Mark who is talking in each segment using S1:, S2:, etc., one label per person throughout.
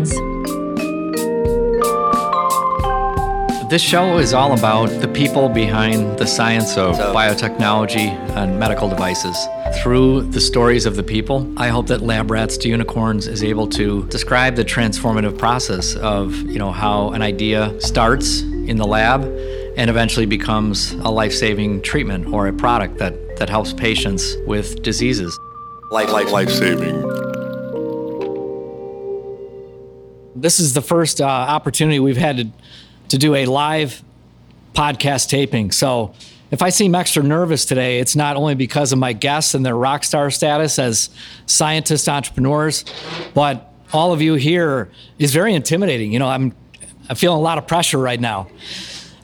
S1: Unicorns.
S2: This show is all about the people behind the science of biotechnology and medical devices. Through the stories of the people, I hope that Lab Rats to Unicorns is able to describe the transformative process of, you know, how an idea starts in the lab and eventually becomes a life-saving treatment or a product that, that helps patients with diseases.
S3: Life, life, life
S2: This is the first uh, opportunity we've had to to do a live podcast taping. So if I seem extra nervous today, it's not only because of my guests and their rock star status as scientists, entrepreneurs, but all of you here is very intimidating. You know, I'm, I'm feeling a lot of pressure right now.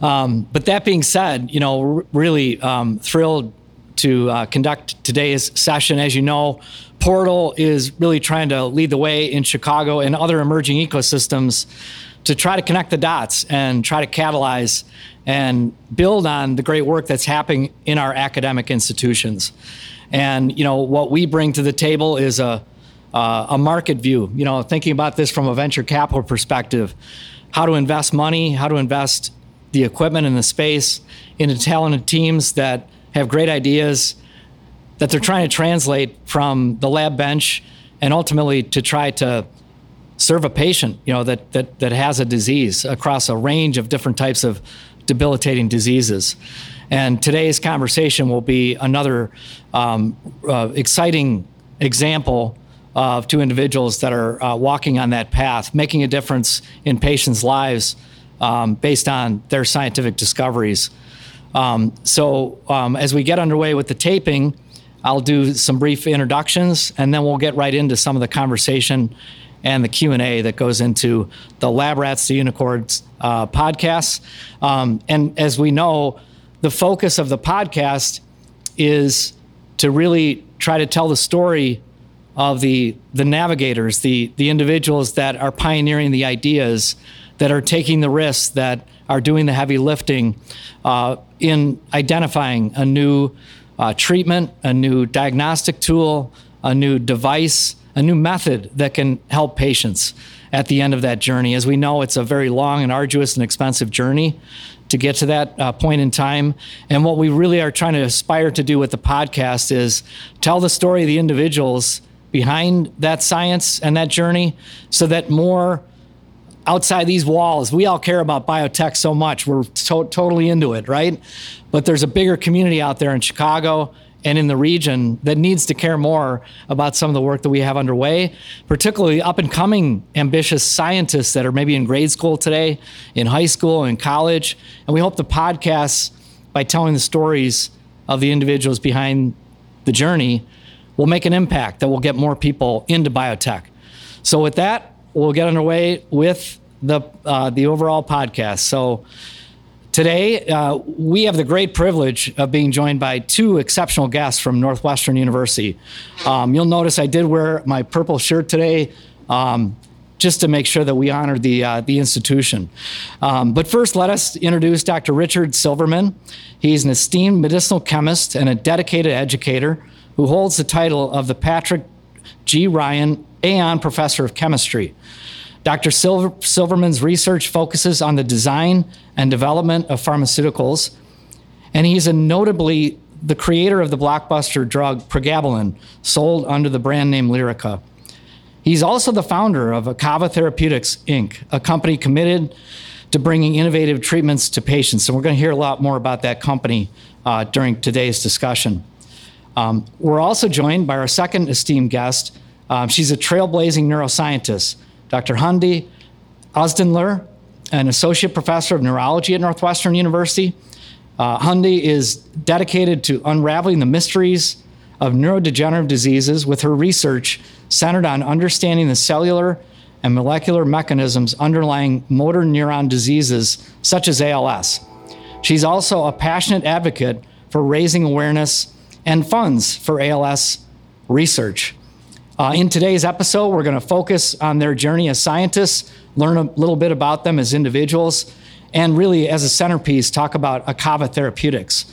S2: Um, but that being said, you know, r- really um, thrilled to uh, conduct today's session. As you know, Portal is really trying to lead the way in Chicago and other emerging ecosystems to try to connect the dots and try to catalyze and build on the great work that's happening in our academic institutions. And you know what we bring to the table is a uh, a market view. You know, thinking about this from a venture capital perspective, how to invest money, how to invest the equipment and the space into talented teams that have great ideas that they're trying to translate from the lab bench and ultimately to try to serve a patient, you know, that, that, that has a disease across a range of different types of debilitating diseases. And today's conversation will be another um, uh, exciting example of two individuals that are uh, walking on that path, making a difference in patients' lives um, based on their scientific discoveries. Um, so, um, as we get underway with the taping, I'll do some brief introductions, and then we'll get right into some of the conversation and the q&a that goes into the lab rats to unicorns uh, podcasts um, and as we know the focus of the podcast is to really try to tell the story of the the navigators the the individuals that are pioneering the ideas that are taking the risks that are doing the heavy lifting uh, in identifying a new uh, treatment a new diagnostic tool a new device a new method that can help patients at the end of that journey. As we know, it's a very long and arduous and expensive journey to get to that uh, point in time. And what we really are trying to aspire to do with the podcast is tell the story of the individuals behind that science and that journey so that more outside these walls, we all care about biotech so much. We're to- totally into it, right? But there's a bigger community out there in Chicago and in the region that needs to care more about some of the work that we have underway, particularly up and coming ambitious scientists that are maybe in grade school today, in high school, in college. And we hope the podcasts, by telling the stories of the individuals behind the journey, will make an impact that will get more people into biotech. So, with that, we'll get underway with the, uh, the overall podcast. So, Today, uh, we have the great privilege of being joined by two exceptional guests from Northwestern University. Um, you'll notice I did wear my purple shirt today. Um, just to make sure that we honor the, uh, the institution. Um, but first, let us introduce Dr. Richard Silverman. He's an esteemed medicinal chemist and a dedicated educator who holds the title of the Patrick G. Ryan Aon Professor of Chemistry. Dr. Silver, Silverman's research focuses on the design and development of pharmaceuticals, and he's a notably the creator of the blockbuster drug pregabalin, sold under the brand name Lyrica. He's also the founder of Akava Therapeutics Inc., a company committed to bringing innovative treatments to patients. And we're going to hear a lot more about that company uh, during today's discussion. Um, we're also joined by our second esteemed guest. Um, she's a trailblazing neuroscientist Dr. Hande Ozdinler, an associate professor of neurology at Northwestern University. Uh, Hande is dedicated to unraveling the mysteries of neurodegenerative diseases with her research centered on understanding the cellular and molecular mechanisms underlying motor neuron diseases such as ALS. She's also a passionate advocate for raising awareness and funds for ALS research. Uh, in today's episode, we're going to focus on their journey as scientists, learn a little bit about them as individuals, and really, as a centerpiece, talk about Akava Therapeutics.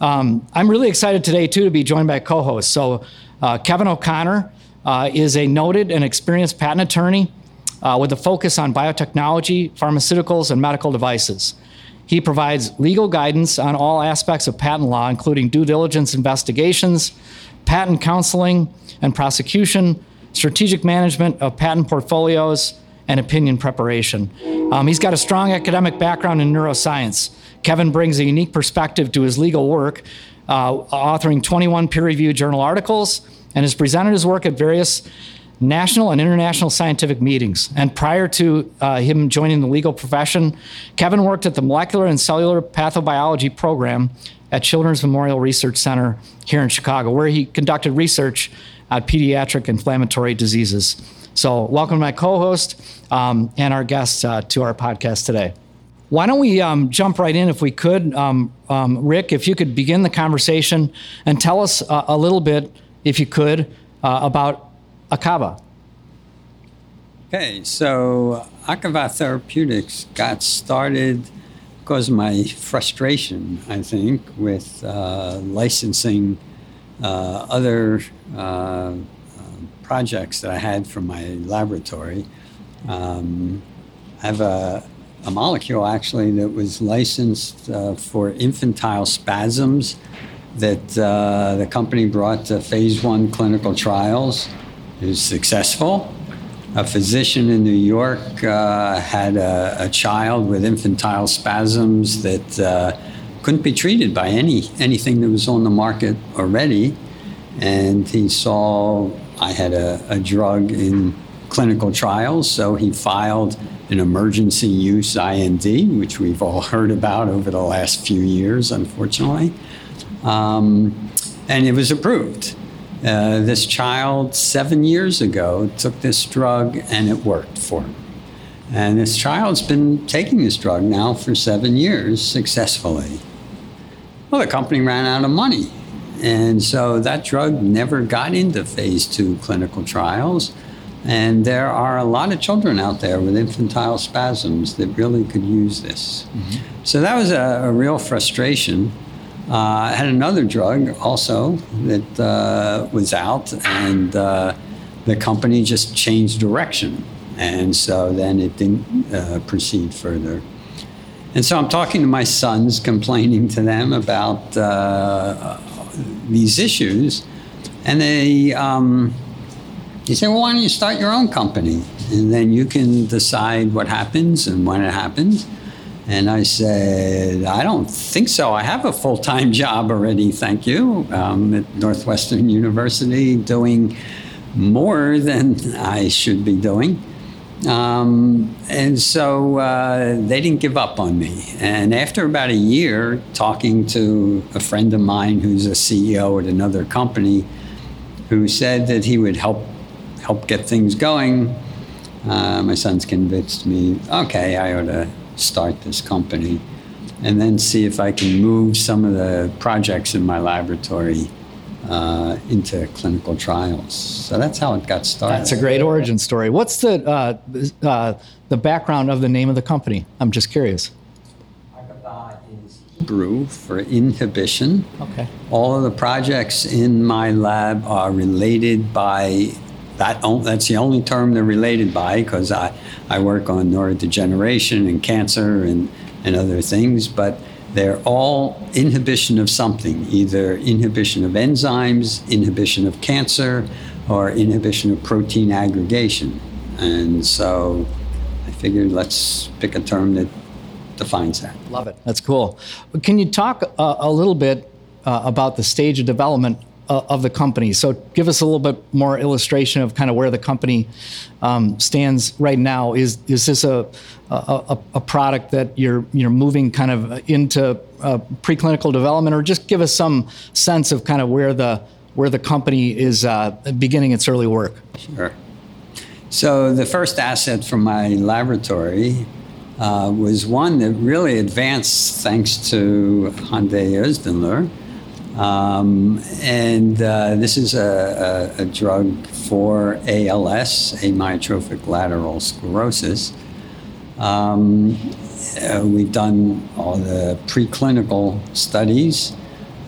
S2: Um, I'm really excited today, too, to be joined by a co host. So, uh, Kevin O'Connor uh, is a noted and experienced patent attorney uh, with a focus on biotechnology, pharmaceuticals, and medical devices. He provides legal guidance on all aspects of patent law, including due diligence investigations, patent counseling and prosecution, strategic management of patent portfolios, and opinion preparation. Um, he's got a strong academic background in neuroscience. Kevin brings a unique perspective to his legal work, uh, authoring 21 peer reviewed journal articles, and has presented his work at various national and international scientific meetings. And prior to uh, him joining the legal profession, Kevin worked at the Molecular and Cellular Pathobiology Program at Children's Memorial Research Center here in Chicago, where he conducted research on pediatric inflammatory diseases. So, welcome my co host um, and our guest uh, to our podcast today. Why don't we um, jump right in if we could? Um, um Rick, if you could begin the conversation and tell us uh, a little bit, if you could, uh, about Akava.
S1: Okay, so Akava Therapeutics got started because of my frustration, I think, with uh, licensing uh, other uh, projects that I had from my laboratory. Um, I have a, a, molecule actually that was licensed uh, for infantile spasms that uh, the company brought to phase one clinical trials is successful. A physician in New York uh, had a, a, child with infantile spasms that uh, couldn't be treated by any anything that was on the market already, and he saw I had a, a drug in clinical trials, so he filed an emergency use IND, which we've all heard about over the last few years, unfortunately. Um, and it was approved. Uh, this child, seven years ago, took this drug and it worked for him. And this child's been taking this drug now for seven years successfully. Well, the company ran out of money. And so that drug never got into phase two clinical trials. And there are a lot of children out there with infantile spasms that really could use this. Mm-hmm. So that was a, a real frustration. Uh, I had another drug also that uh, was out, and uh, the company just changed direction. And so then it didn't uh, proceed further. And so I'm talking to my sons, complaining to them about uh, these issues. And they, um, they say, well, why don't you start your own company? And then you can decide what happens and when it happens. And I said, I don't think so. I have a full time job already, thank you, um, at Northwestern University, doing more than I should be doing. Um, and so uh, they didn't give up on me. And after about a year, talking to a friend of mine who's a CEO at another company, who said that he would help help get things going, uh, my son's convinced me. Okay, I ought to start this company and then see if I can move some of the projects in my laboratory uh, into clinical trials. So that's how it got started.
S2: That's a great origin story. What's the uh, uh, the background of the name of the company? I'm just curious.
S1: is Hebrew for inhibition.
S2: Okay.
S1: All of the projects in my lab are related by that. That's the only term they're related by because I I work on neurodegeneration and cancer and, and other things, but they're all inhibition of something, either inhibition of enzymes, inhibition of cancer, or inhibition of protein aggregation. And so I figured let's pick a term that defines that.
S2: Love it. That's cool. Can you talk uh, a little bit uh, about the stage of development uh, of the company. So give us a little bit more illustration of kind of where the company um, stands right now. Is is this a, a, a product that you're you're moving kind of into uh, preclinical development, or just give us some sense of kind of where the where the company is uh, beginning its early work?
S1: Sure. So the first asset from my laboratory uh, was one that really advanced thanks to Hande Ozdinler. Um, and uh, this is a, a, a, drug for ALS, amyotrophic lateral sclerosis. Um, uh, we've done all the preclinical studies.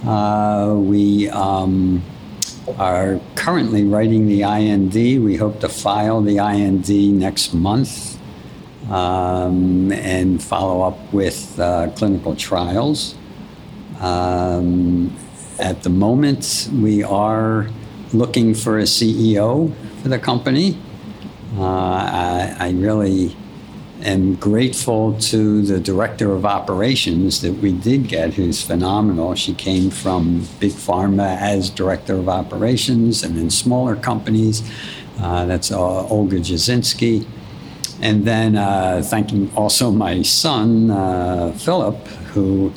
S1: Uh, we um, are currently writing the IND. We hope to file the IND next month um, and follow up with uh, clinical trials. Um, at the moment, we are looking for a CEO for the company. Uh, I, I really am grateful to the director of operations that we did get, who's phenomenal. She came from Big Pharma as director of operations and in smaller companies. Uh, that's uh, Olga Jasinski. And then uh, thanking also my son, uh, Philip, who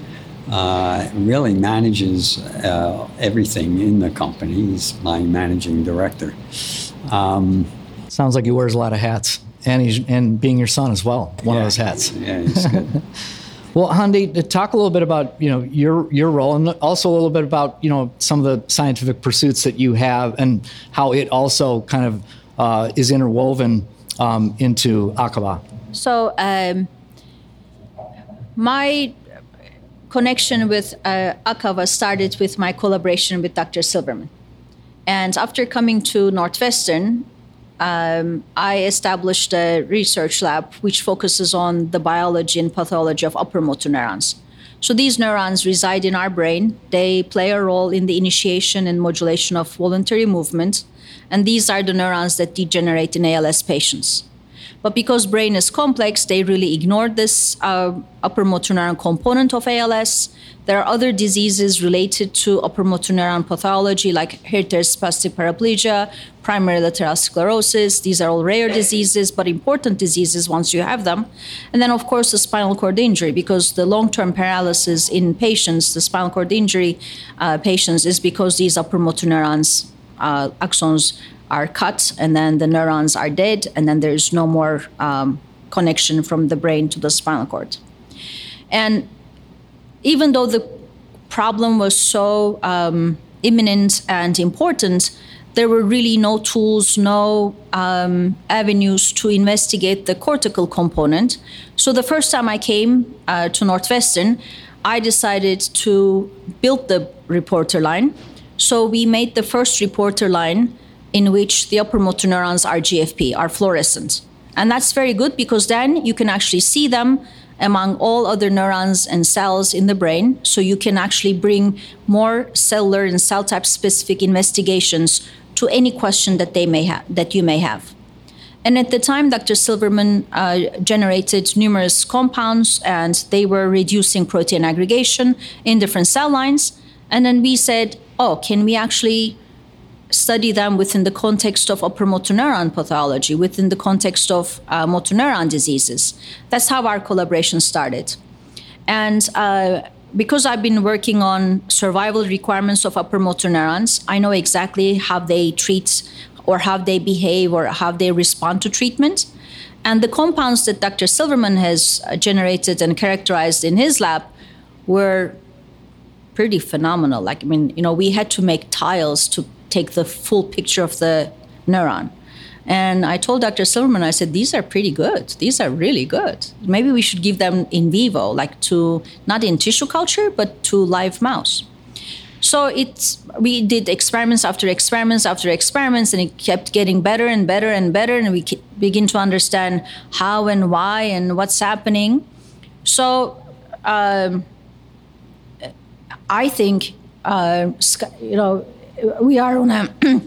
S1: uh, really manages uh, everything in the company. He's my managing director. Um,
S2: Sounds like he wears a lot of hats and he's and being your son as well, one
S1: yeah,
S2: of those hats.
S1: Yeah, he's good.
S2: well, Hande, talk a little bit about you know your your role and also a little bit about you know some of the scientific pursuits that you have and how it also kind of uh, is interwoven um, into Akava.
S4: So um, my connection with uh, Akava started with my collaboration with Dr. Silverman. And after coming to Northwestern, um, I established a research lab which focuses on the biology and pathology of upper motor neurons. So these neurons reside in our brain. They play a role in the initiation and modulation of voluntary movement, and these are the neurons that degenerate in ALS patients. But because brain is complex, they really ignored this uh, upper motor neuron component of ALS. There are other diseases related to upper motor neuron pathology, like hereditary spastic paraplegia, primary lateral sclerosis. These are all rare diseases, but important diseases once you have them. And then, of course, the spinal cord injury, because the long term paralysis in patients, the spinal cord injury uh, patients, is because these upper motor neurons, uh, axons, are cut and then the neurons are dead and then there's no more um, connection from the brain to the spinal cord. And even though the problem was so um, imminent and important, there were really no tools, no um, avenues to investigate the cortical component. So the first time I came uh, to Northwestern, I decided to build the reporter line. So we made the first reporter line in which the upper motor neurons are GFP, are fluorescent. And that's very good because then you can actually see them among all other neurons and cells in the brain. So you can actually bring more cellular and cell type specific investigations to any question that they may have that you may have. And at the time, Dr. Silverman uh, generated numerous compounds and they were reducing protein aggregation in different cell lines. And then we said, oh, can we actually study them within the context of upper motor neuron pathology, within the context of uh, motor neuron diseases. That's how our collaboration started. And uh, because I've been working on survival requirements of upper motor neurons, I know exactly how they treat or how they behave or how they respond to treatment. And the compounds that Dr. Silverman has uh, generated and characterized in his lab were pretty phenomenal. Like, I mean, you know, we had to make tiles to take the full picture of the neuron. And I told Dr. Silverman, I said, these are pretty good. These are really good. Maybe we should give them in vivo, like to not in tissue culture, but to live mouse. So it's we did experiments after experiments after experiments, and it kept getting better and better and better, and we begin to understand how and why and what's happening. So um, I think uh, you know we are on a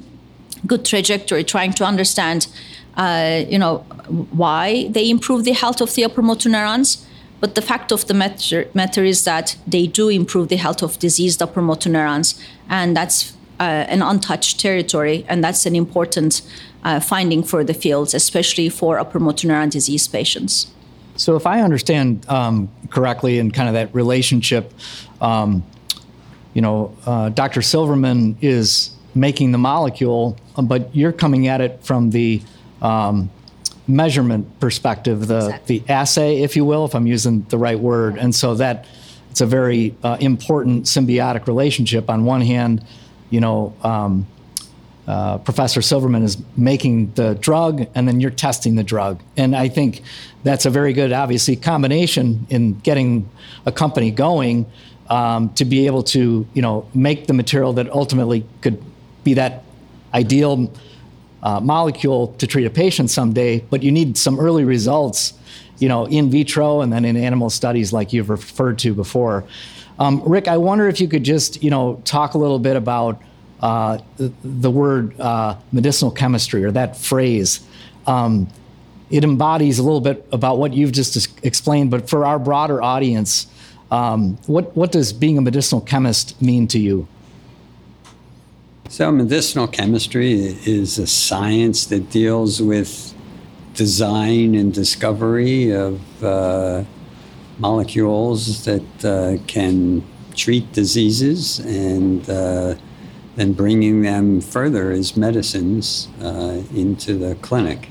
S4: good trajectory trying to understand, uh, you know, why they improve the health of the upper motor neurons. But the fact of the matter, matter is that they do improve the health of diseased upper motor neurons, and that's uh, an untouched territory, and that's an important uh, finding for the fields, especially for upper motor neuron disease patients.
S2: So, if I understand um, correctly, in kind of that relationship, um, you know, uh, Dr. Silverman is making the molecule, but you're coming at it from the um, measurement perspective, the exactly. the assay, if you will, if I'm using the right word. And so that it's a very uh, important symbiotic relationship. On one hand, you know. Um, uh, Professor Silverman is making the drug, and then you're testing the drug. And I think that's a very good, obviously, combination in getting a company going um, to be able to, you know, make the material that ultimately could be that ideal uh, molecule to treat a patient someday, but you need some early results, you know, in vitro and then in animal studies like you've referred to before. Um, Rick, I wonder if you could just, you know, talk a little bit about uh, the, the, word uh, medicinal chemistry or that phrase. Um, it embodies a little bit about what you've just explained, but for our broader audience, um, what, what does being a medicinal chemist mean to you?
S1: So, medicinal chemistry is a science that deals with design and discovery of uh, molecules that uh, can treat diseases and uh, then bringing them further as medicines uh, into the clinic.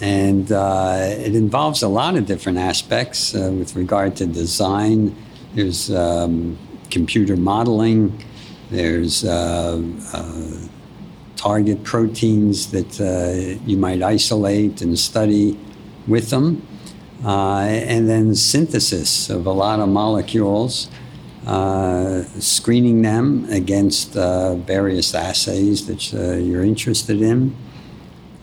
S1: And uh, it involves a lot of different aspects uh, with regard to design. There's um, computer modeling, there's uh, uh, target proteins that uh, you might isolate and study with them. and then synthesis of a lot of molecules. Uh, screening them against uh, various assays that uh, you're interested in,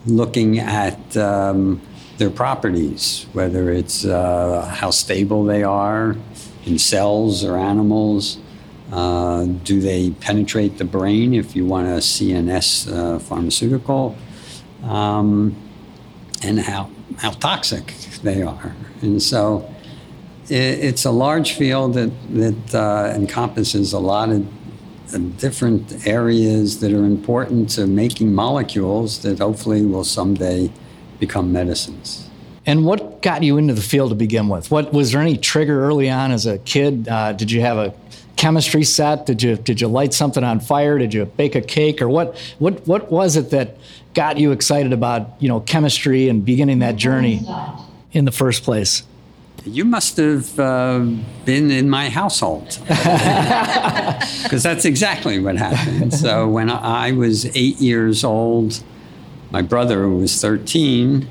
S1: looking at um, their properties, whether it's how stable they are in cells or animals, uh, do they penetrate the brain if you want a CNS uh, pharmaceutical? Um, and how, how toxic they are. And so it, it's a large field that, that uh, encompasses a lot of different areas that are important to making molecules that hopefully will someday become medicines.
S2: And what got you into the field to begin with? What was there any trigger early on as a kid? Uh, did you have a chemistry set? Did you did you light something on fire? Did you bake a cake, or what what what was it that got you excited about you know chemistry and beginning that journey in the first place?
S1: You must have uh, been in my household because that's exactly what happened. So when I was eight years old, my brother was thirteen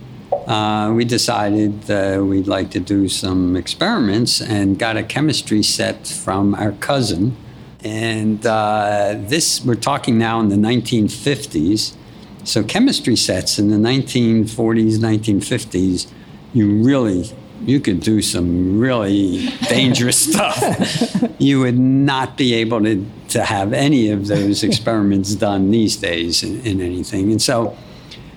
S1: uh, we decided uh, we'd like to do some experiments and got a chemistry set from our cousin. And uh, this, we're talking now in the 1950s. So, chemistry sets in the 1940s, 1950s, you really you could do some really dangerous stuff. You would not be able to, to have any of those experiments done these days in, in anything. And so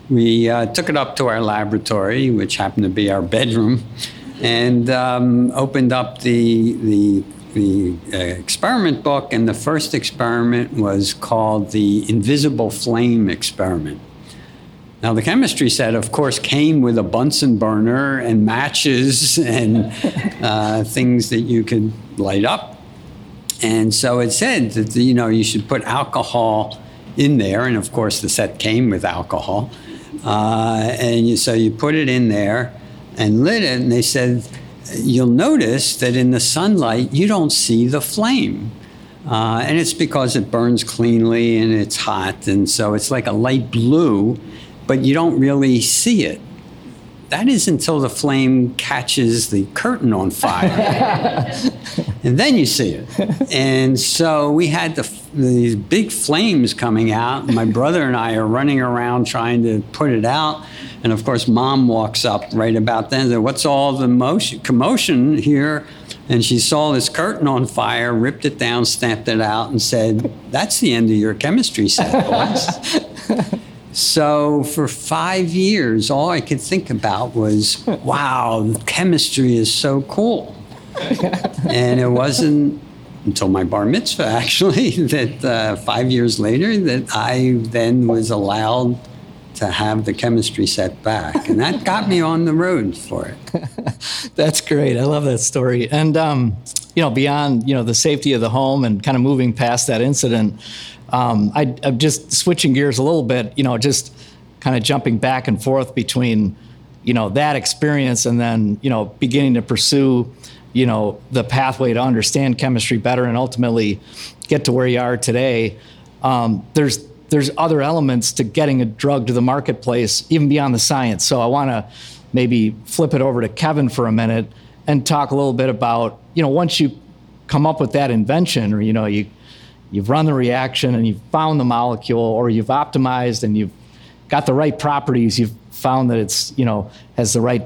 S1: we uh, took it up to our laboratory, which happened to be our bedroom, and um, opened up the, the, the uh, experiment book. And the first experiment was called the Invisible Flame Experiment. Now, the chemistry set, of course, came with a Bunsen burner and matches and uh, things that you could light up. And so it said that, you know, you should put alcohol in there. And of course, the set came with alcohol. Uh, and you, so you put it in there and lit it, and they said, You'll notice that in the sunlight, you don't see the flame. Uh, and it's because it burns cleanly and it's hot, and so it's like a light blue, but you don't really see it. That is until the flame catches the curtain on fire. and then you see it. And so we had the, these big flames coming out. My brother and I are running around trying to put it out. And of course, mom walks up right about then. Said, What's all the motion, commotion here? And she saw this curtain on fire, ripped it down, stamped it out, and said, That's the end of your chemistry set, boys. So for five years, all I could think about was, wow, chemistry is so cool. and it wasn't until my bar mitzvah, actually, that uh, five years later, that I then was allowed to have the chemistry set back. And that got me on the road for it.
S2: That's great. I love that story. And, um, you know, beyond, you know, the safety of the home and kind of moving past that incident, um, I, am just switching gears a little bit, you know, just kind of jumping back and forth between, you know, that experience and then, you know, beginning to pursue, you know, the pathway to understand chemistry better and ultimately get to where you are today. Um, there's there's other elements to getting a drug to the marketplace, even beyond the science. So I want to maybe flip it over to Kevin for a minute and talk a little bit about, you know, once you come up with that invention or, you know, you you've run the reaction and you've found the molecule, or you've optimized and you've got the right properties. You've found that it's you know has the right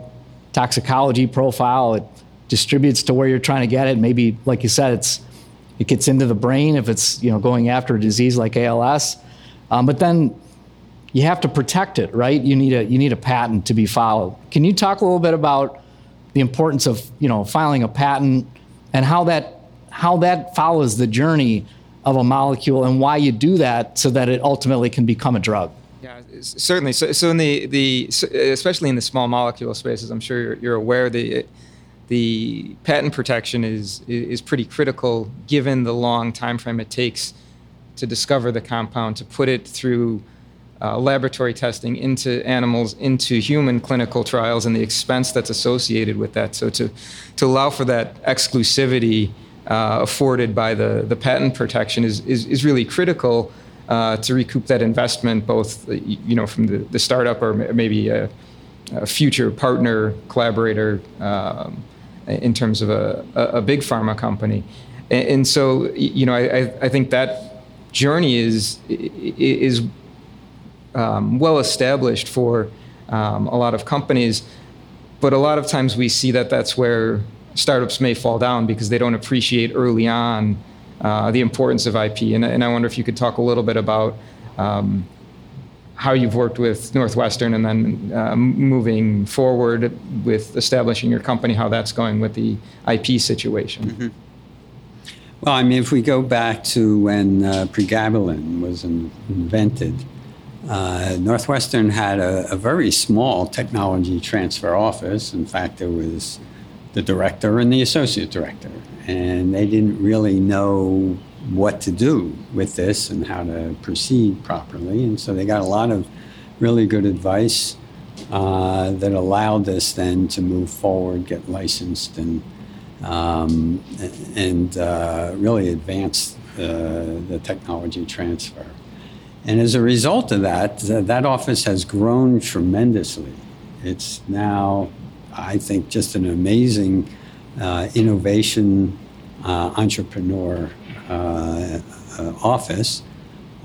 S2: toxicology profile. It distributes to where you're trying to get it. Maybe, like you said, it's it gets into the brain if it's you know going after a disease like ALS. Um, but then you have to protect it, right? You need a you need a patent to be filed. Can you talk a little bit about the importance of you know filing a patent and how that how that follows the journey of a molecule and why you do that so that it ultimately can become a drug?
S5: Yeah, certainly. So, so in the, the especially in the small molecule spaces, I'm sure you're, you're aware the the patent protection is is pretty critical given the long time frame it takes to discover the compound, to put it through uh, laboratory testing into animals, into human clinical trials, and the expense that's associated with that. So to to allow for that exclusivity uh, afforded by the the patent protection is is, is really critical uh, to recoup that investment, both you know from the, the startup or maybe a, a future partner collaborator um, in terms of a, a, big pharma company. And, so you know I, I think that journey is is um, well established for um, a lot of companies, but a lot of times we see that that's where startups may fall down because they don't appreciate early on uh, the importance of IP. And, and, I wonder if you could talk a little bit about um, how you've worked with Northwestern and then uh, moving forward with establishing your company, how that's going with the IP situation. Mm-hmm.
S1: Well, I mean, if we go back to when uh, pregabalin was in, invented, uh, Northwestern had a, a, very small technology transfer office. In fact, there was the director and the associate director and they didn't really know what to do with this and how to proceed properly. And so they got a lot of really good advice uh, that allowed us then to move forward, get licensed, and um, and uh, really advance uh, the technology transfer. And as a result of that, that office has grown tremendously. It's now, I think, just an amazing uh, innovation uh, entrepreneur uh, uh, office.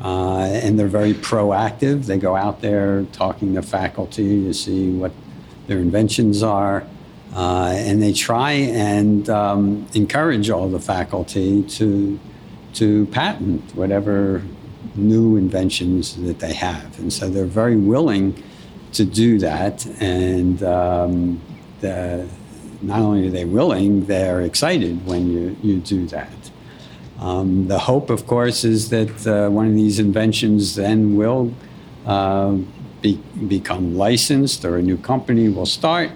S1: and they're very proactive. They go out there talking to faculty to see what their inventions are. Uh, and they try and um, encourage all the faculty to to patent whatever new inventions that they have, and so they're very willing to do that. And um, not only are they willing, they're excited when you, you do that. Um, the hope, of course, is that uh, one of these inventions then will uh, be, become licensed or a new company will start,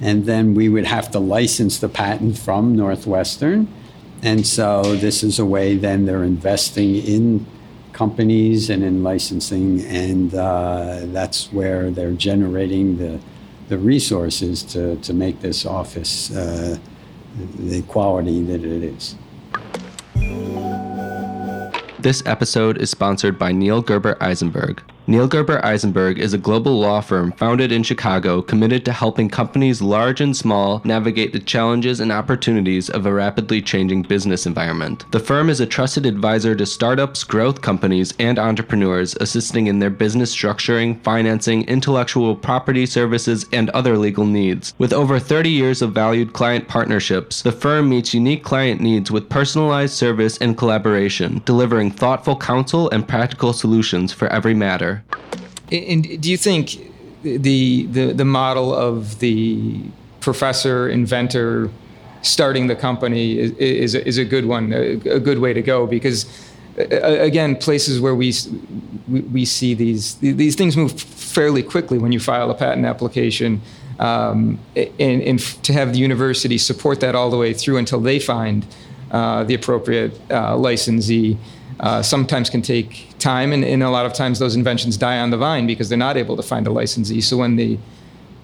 S1: and then we would have to license the patent from Northwestern. And so this is a way then they're investing in companies and in licensing, and uh, that's where they're generating the the resources to, to make this office uh, the quality that it is.
S6: This episode is sponsored by Neal Gerber Eisenberg. Neal Gerber Eisenberg is a global law firm founded in Chicago committed to helping companies large and small navigate the challenges and opportunities of a rapidly changing business environment. The firm is a trusted advisor to startups, growth companies, and entrepreneurs, assisting in their business structuring, financing, intellectual property services, and other legal needs. With over 30 years of valued client partnerships, the firm meets unique client needs with personalized service and collaboration, delivering thoughtful counsel and practical solutions for every matter.
S5: And do you think the, the, the model of the professor, inventor, starting the company is, is, is a good one, a, a, good way to go because again, places where we, we, see these, these things move fairly quickly when you file a patent application. Um, and, and, to have the university support that all the way through until they find uh, the appropriate uh, licensee uh, sometimes can take time, and, and, a lot of times those inventions die on the vine because they're not able to find a licensee. So when the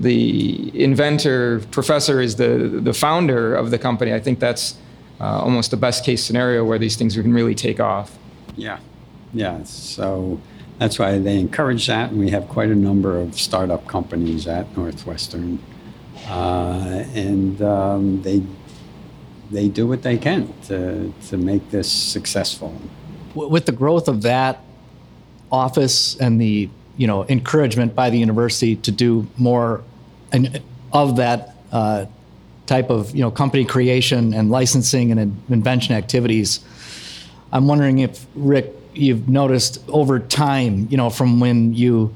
S5: the inventor professor is the the founder of the company, I think that's uh, almost the best case scenario where these things can really take off.
S1: Yeah, yeah. So that's why they encourage that, and we have quite a number of startup companies at Northwestern, uh, and um, they they do what they can to to make this successful.
S2: With the growth of that office and the you know encouragement by the university to do more and of that uh, type of you know company creation and licensing and invention activities. I'm wondering if Rick, you've noticed over time, you know, from when you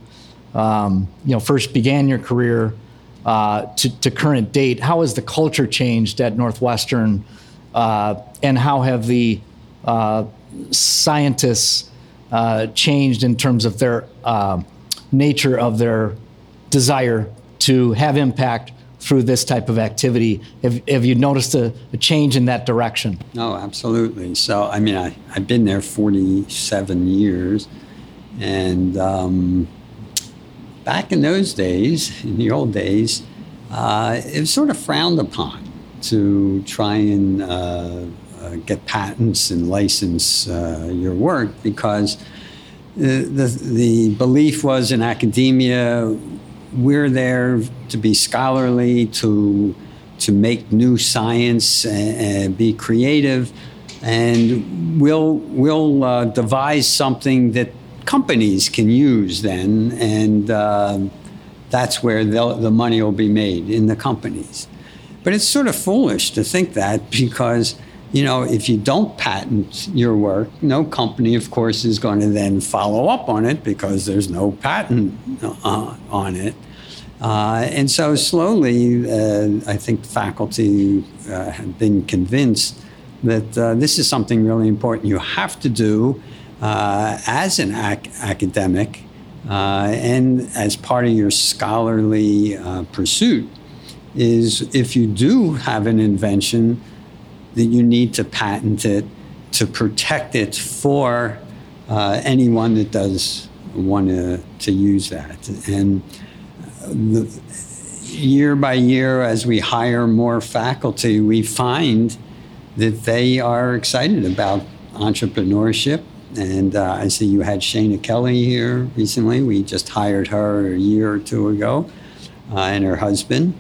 S2: um, you know first began your career uh, to, to current date, how has the culture changed at Northwestern, uh, and how have the uh, scientists uh, changed in terms of their uh, nature of their desire to have impact through this type of activity? Have, have you noticed a, a, change in that direction?
S1: No, absolutely. So, I mean, I, I've been there 47 years. And um, back in those days, in the old days, uh, it was sort of frowned upon to try and uh, uh, get patents and license uh, your work because the, the, the belief was in academia we're there to be scholarly, to to make new science and, and be creative, and we'll we'll uh, devise something that companies can use then, and uh, that's where the money will be made in the companies. But it's sort of foolish to think that because you know, if you don't patent your work, no company, of course, is going to then follow up on it because there's no patent uh, on it. Uh, and so slowly, uh, I think faculty uh, have been convinced that uh, this is something really important you have to do uh, as an ac- academic and as part of your scholarly pursuit is if you do have an invention that you need to patent it to protect it for uh, anyone that does want to, to use that. And the, year by year, as we hire more faculty, we find that they are excited about entrepreneurship. And uh, I see you had Shana Kelley here recently. We just hired her a year or two ago, uh, and her husband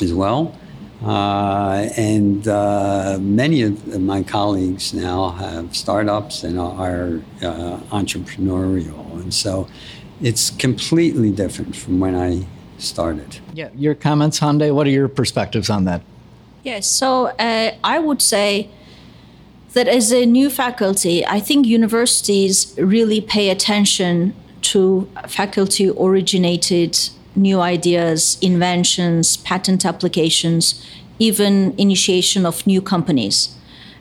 S1: as well. Uh, and uh, many of my colleagues now have startups and are uh, entrepreneurial. And so it's completely different from when I started.
S2: Yeah, your comments, Hande, what are your perspectives on that?
S4: Yes, so uh, I would say that as a new faculty, I think universities really pay attention to faculty originated new ideas, inventions, patent applications, even initiation of new companies.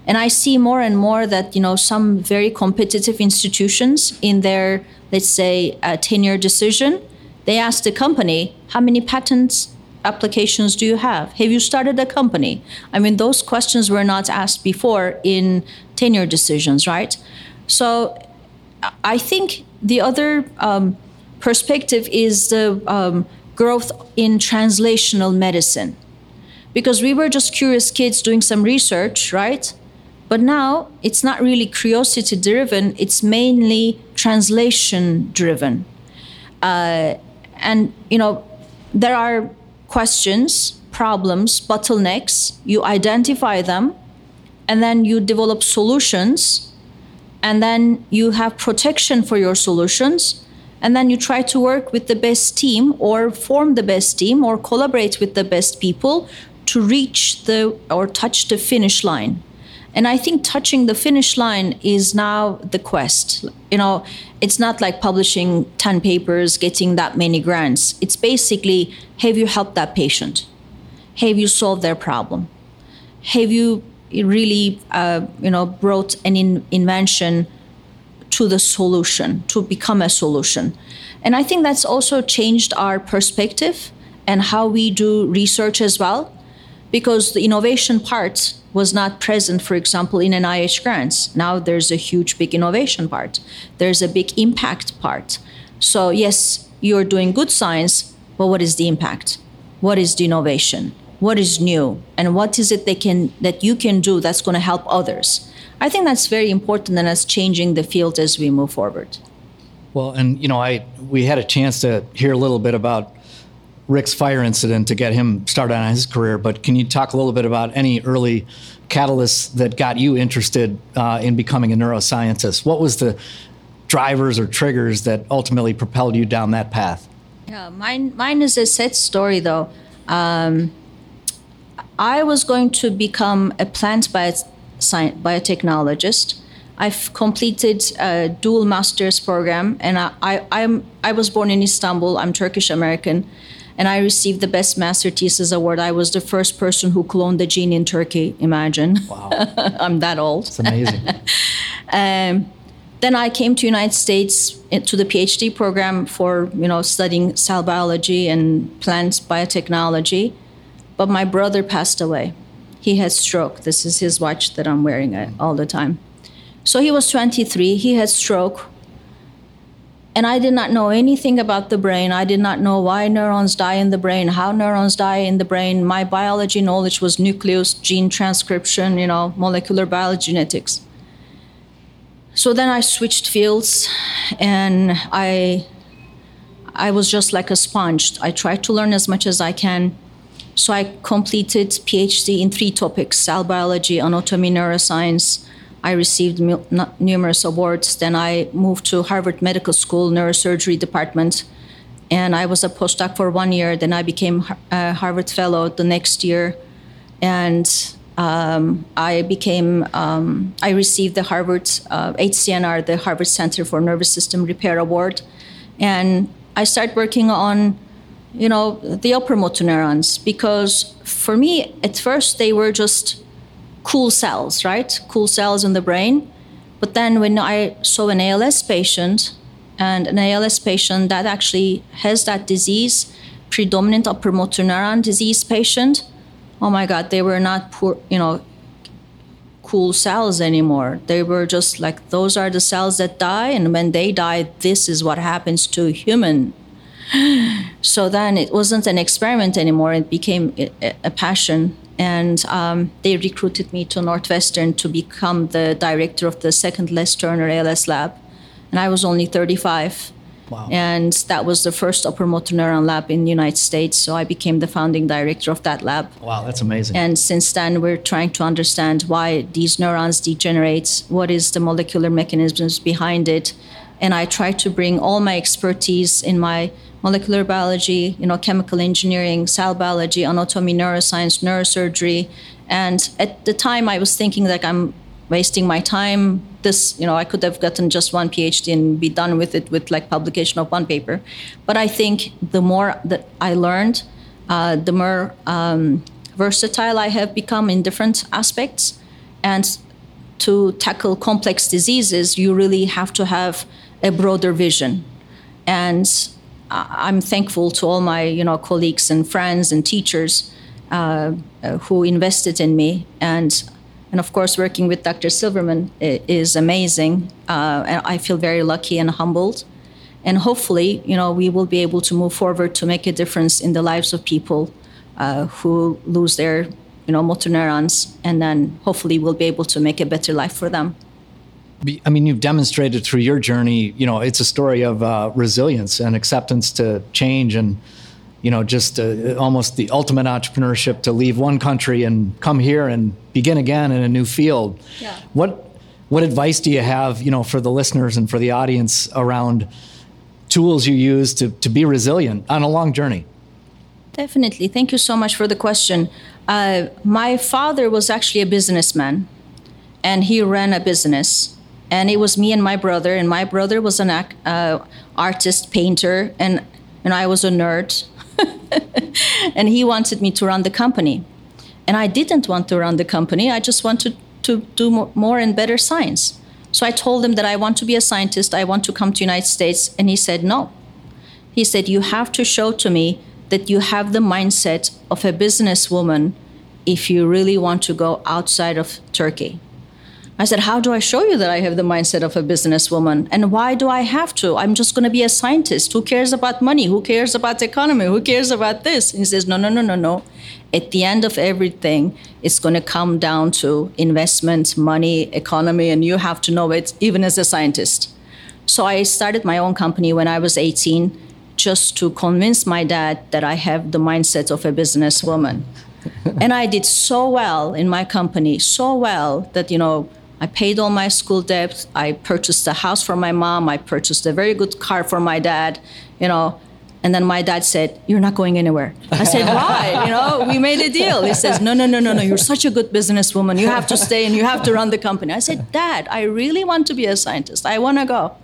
S4: And I see more and more that you know some very competitive institutions in their let's say uh, tenure decision, they ask the company how many patents applications do you have? Have you started a company? I mean, those questions were not asked before in tenure decisions, right? So I think the other um, perspective is the um, growth in translational medicine. Because we were just curious kids doing some research, right? But now it's not really curiosity driven, it's mainly translation driven. Uh, and, you know, there are questions, problems, bottlenecks, you identify them, and then you develop solutions, and then you have protection for your solutions, and then you try to work with the best team or form the best team or collaborate with the best people to reach the or touch the finish line. And i think touching the finish line is now the quest. You know it's not like publishing 10 papers getting that many grants. It's basically have you helped that patient? Have you solved their problem? Have you really uh, you know brought an in- invention to the solution, to become a solution. And I think that's also changed our perspective and how we do research as well, because the innovation part was not present, for example, in NIH grants. Now there's a huge, big innovation part, there's a big impact part. So, yes, you're doing good science, but what is the impact? What is the innovation? What is new? And what is it they can, that you can do that's going to help others? I think that's very important and that's changing the field as we move forward.
S2: Well, and you know, I we had a chance to hear a little bit about Rick's fire incident to get him started on his career, but can you talk a little bit about any early catalysts that got you interested uh, in becoming a neuroscientist? What was the drivers or triggers that ultimately propelled you down that path?
S4: Yeah, mine, mine is a sad story though. Um, I was going to become a plant biotechnologist. I've completed a dual master's program, and I, I, I'm, I was born in Istanbul. I'm Turkish American, and I received the Best Master Thesis Award. I was the first person who cloned the gene in Turkey. Imagine.
S2: Wow.
S4: I'm that old.
S2: It's amazing.
S4: um, then I came to United States to the PhD program for you know studying cell biology and plant biotechnology, but my brother passed away. He had stroke. This is his watch that I'm wearing uh, all the time. So he was 23. He had stroke, and I did not know anything about the brain. I did not know why neurons die in the brain, how neurons die in the brain. My biology knowledge was nucleus, gene transcription, you know, molecular biology, genetics. So then I switched fields and I I was just like a sponge. I tried to learn as much as I can. So I completed PhD in three topics: cell biology, anatomy, neuroscience. I received numerous awards. Then I moved to Harvard Medical School neurosurgery department, and I was a postdoc for one year. Then I became a Harvard Fellow the next year, and um, I became, um, I received the Harvard uh, HCNR, the Harvard Center for Nervous System Repair Award, and I started working on, you know, the upper motor neurons because for me at first they were just cool cells, right? Cool cells in the brain, but then when I saw an ALS patient, and an ALS patient that actually has that disease, predominant upper motor neuron disease patient oh my god they were not poor you know cool cells anymore they were just like those are the cells that die and when they die this is what happens to human so then it wasn't an experiment anymore it became a, passion and um, they recruited me to northwestern to become the director of the second les turner als lab and i was only 35
S2: Wow.
S4: And that was the first upper motor neuron lab in the United States. So I became the founding director of that lab.
S2: Wow, that's amazing.
S4: And since then, we're trying to understand why these neurons degenerate, what is the molecular mechanisms behind it. And I try to bring all my expertise in my molecular biology, you know, chemical engineering, cell biology, anatomy, neuroscience, neurosurgery. And at the time, I was thinking like I'm wasting my time. This you know i could have gotten just one phd and be done with it with like publication of one paper. But i think the more that i learned uh, the more um, versatile i have become in different aspects. And to tackle complex diseases you really have to have a broader vision. And i'm thankful to all my you know colleagues and friends and teachers uh, who invested in me and and of course, working with Dr. Silverman is amazing. Uh, and I feel very lucky and humbled. And hopefully, you know, we will be able to move forward to make a difference in the lives of people uh, who lose their, you know, motor neurons. And then hopefully we'll be able to make a better life for them.
S2: I mean, you've demonstrated through your journey, you know, it's a story of uh, resilience and acceptance to change and you know, just uh, almost the ultimate entrepreneurship to leave one country and come here and begin again in a new field.
S4: Yeah.
S2: What what advice do you have, you know, for the listeners and for the audience around tools you use to, to be resilient on a long journey?
S4: Definitely. Thank you so much for the question. Uh, my father was actually a businessman, and he ran a business. And it was me and my brother, and my brother was an uh, artist, painter, and and I was a nerd. and he wanted me to run the company. And I didn't want to run the company. I just wanted to do more and better science. So I told him that I want to be a scientist. I want to come to United States. And he said, no. He said, you have to show to me that you have the mindset of a businesswoman if you really want to go outside of Turkey. I said, How do I show you that I have the mindset of a businesswoman? And why do I have to? I'm just going to be a scientist. Who cares about money? Who cares about the economy? Who cares about this? And he says, No, no, no, no, no. At the end of everything, it's going to come down to investment, money, economy, and you have to know it even as a scientist. So I started my own company when I was 18 just to convince my dad that I have the mindset of a businesswoman. and I did so well in my company, so well that, you know, I paid all my school debt. I purchased a house for my mom. I purchased a very good car for my dad, you know. And then my dad said, You're not going anywhere. I said, Why? You know, we made a deal. He says, No, no, no, no, no. You're such a good businesswoman. You have to stay and you have to run the company. I said, Dad, I really want to be a scientist. I want to go.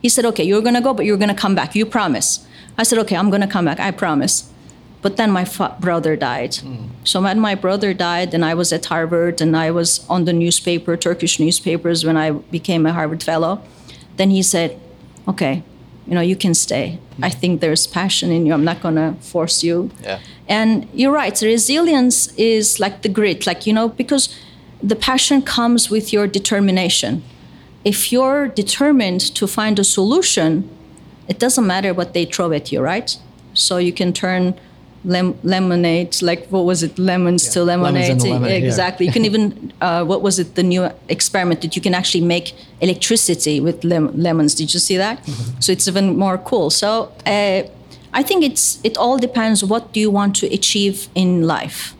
S4: He said, Okay, you're going to go, but you're going to come back. You promise. I said, Okay, I'm going to come back. I promise. But then my fa- brother died. Mm. So when my brother died, and I was at Harvard, and I was on the newspaper, Turkish newspapers, when I became a Harvard fellow, then he said, "Okay, you know, you can stay. I think there's passion in you. I'm not gonna force you."
S2: Yeah.
S4: And you're right. Resilience is like the grit, like you know, because the passion comes with your determination. If you're determined to find a solution, it doesn't matter what they throw at you, right? So you can turn lem- lemonade, like what was it, lemons yeah. to lemonade?
S2: Lemons lemonade
S4: exactly. you can even, uh, what was it, the new experiment that you can actually make electricity with lem- lemons. Did you see that? Mm-hmm. So it's even more cool. So uh, I think it's it all depends. What do you want to achieve in life?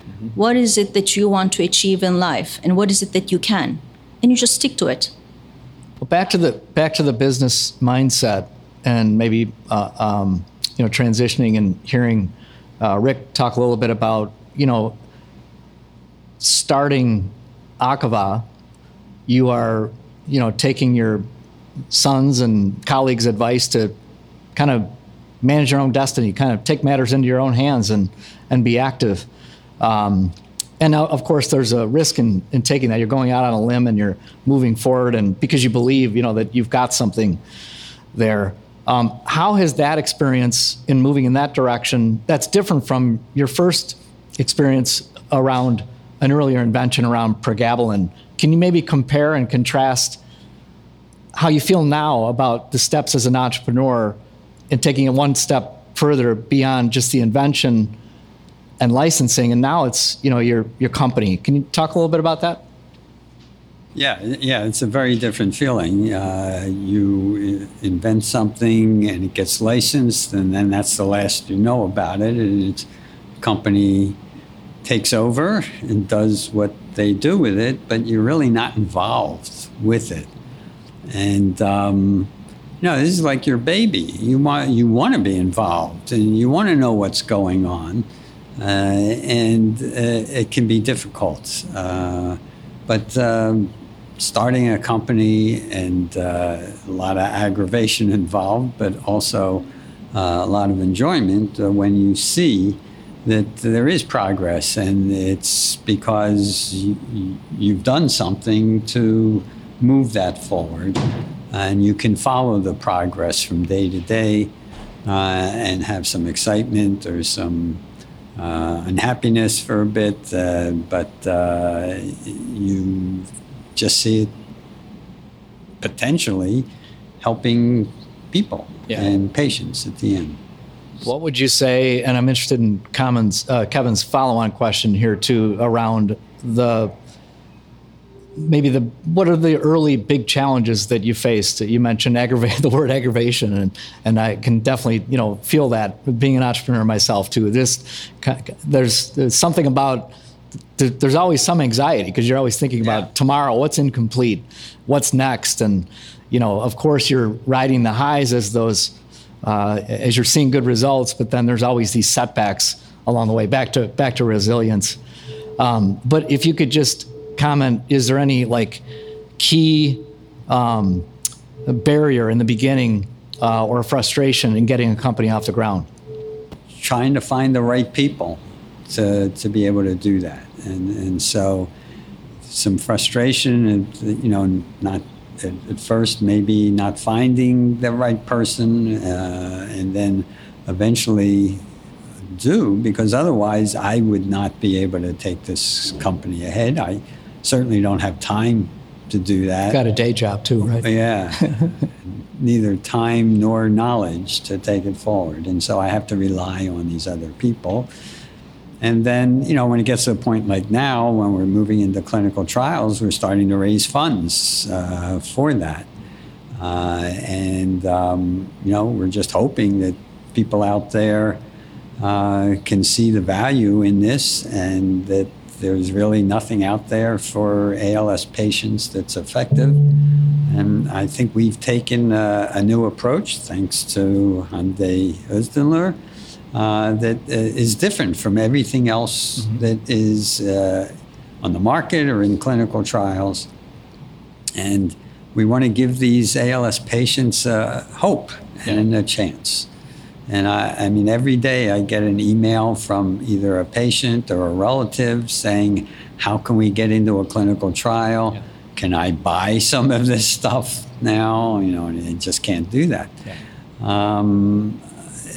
S4: Mm-hmm. What is it that you want to achieve in life, and what is it that you can, and you just stick to it.
S2: Well, back to the back to the business mindset, and maybe uh, um, you know transitioning and hearing uh, Rick talk a little bit about, you know, starting Akava, you are, you know, taking your sons and colleagues' advice to kind of manage your own destiny, kind of take matters into your own hands and and be active. Um, and now, of course, there's a risk in, in taking that. You're going out on a limb and you're moving forward, and because you believe, you know, that you've got something there. Um, how has that experience in moving in that direction that's different from your first experience around an earlier invention around pregabalin? Can you maybe compare and contrast how you feel now about the steps as an entrepreneur and taking it one step further beyond just the invention and licensing, and now it's you know your your company. Can you talk a little bit about that?
S1: Yeah, yeah, it's a very different feeling. Uh, you invent something and it gets licensed, and then that's the last you know about it. And its company takes over and does what they do with it, but you're really not involved with it. And um, you know, this is like your baby. You want you want to be involved, and you want to know what's going on, uh, and uh, it can be difficult. Uh, but um, starting a company and uh, a lot of aggravation involved, but also uh, a lot of enjoyment uh, when you see that there is progress and it's because you, you've done something to move that forward. And you can follow the progress from day to day uh, and have some excitement or some uh, unhappiness for a bit, uh, but you just see it potentially helping people yeah. and patients at the end.
S2: What would you say? And I'm interested in Kevin's, uh, Kevin's follow-on question here too around the maybe the what are the early big challenges that you faced? You mentioned aggravate the word aggravation, and and I can definitely you know feel that being an entrepreneur myself too. This there's there's something about there's always some anxiety because you're always thinking about yeah. tomorrow, what's incomplete, what's next, and you know, of course, you're riding the highs as those uh, as you're seeing good results, but then there's always these setbacks along the way. Back to back to resilience. Um, but if you could just comment, is there any like key um, barrier in the beginning uh, or frustration in getting a company off the ground?
S1: Trying to find the right people to, to be able to do that. And, and so some frustration and, you know, not at, at first maybe not finding the right person uh, and then eventually do because otherwise I would not be able to take this company ahead. I certainly don't have time to do that.
S2: Got a day job too, right?
S1: Yeah. Neither time nor knowledge to take it forward. And so I have to rely on these other people. And then, you know, when it gets to a point like now, when we're moving into clinical trials, we're starting to raise funds uh, for that. Uh, and, um, you know, we're just hoping that people out there uh, can see the value in this and that there's really nothing out there for ALS patients that's effective. And I think we've taken a, a new approach, thanks to Hande Ozdinler, uh, that uh, is different from everything else mm-hmm. that is uh, on the market or in clinical trials. And we want to give these ALS patients uh, hope and a chance. And I, I, mean, every day I get an email from either a patient or a relative saying, How can we get into a clinical trial? Yeah. Can I buy some of this stuff now? You know, and they just can't do that. Yeah. Um,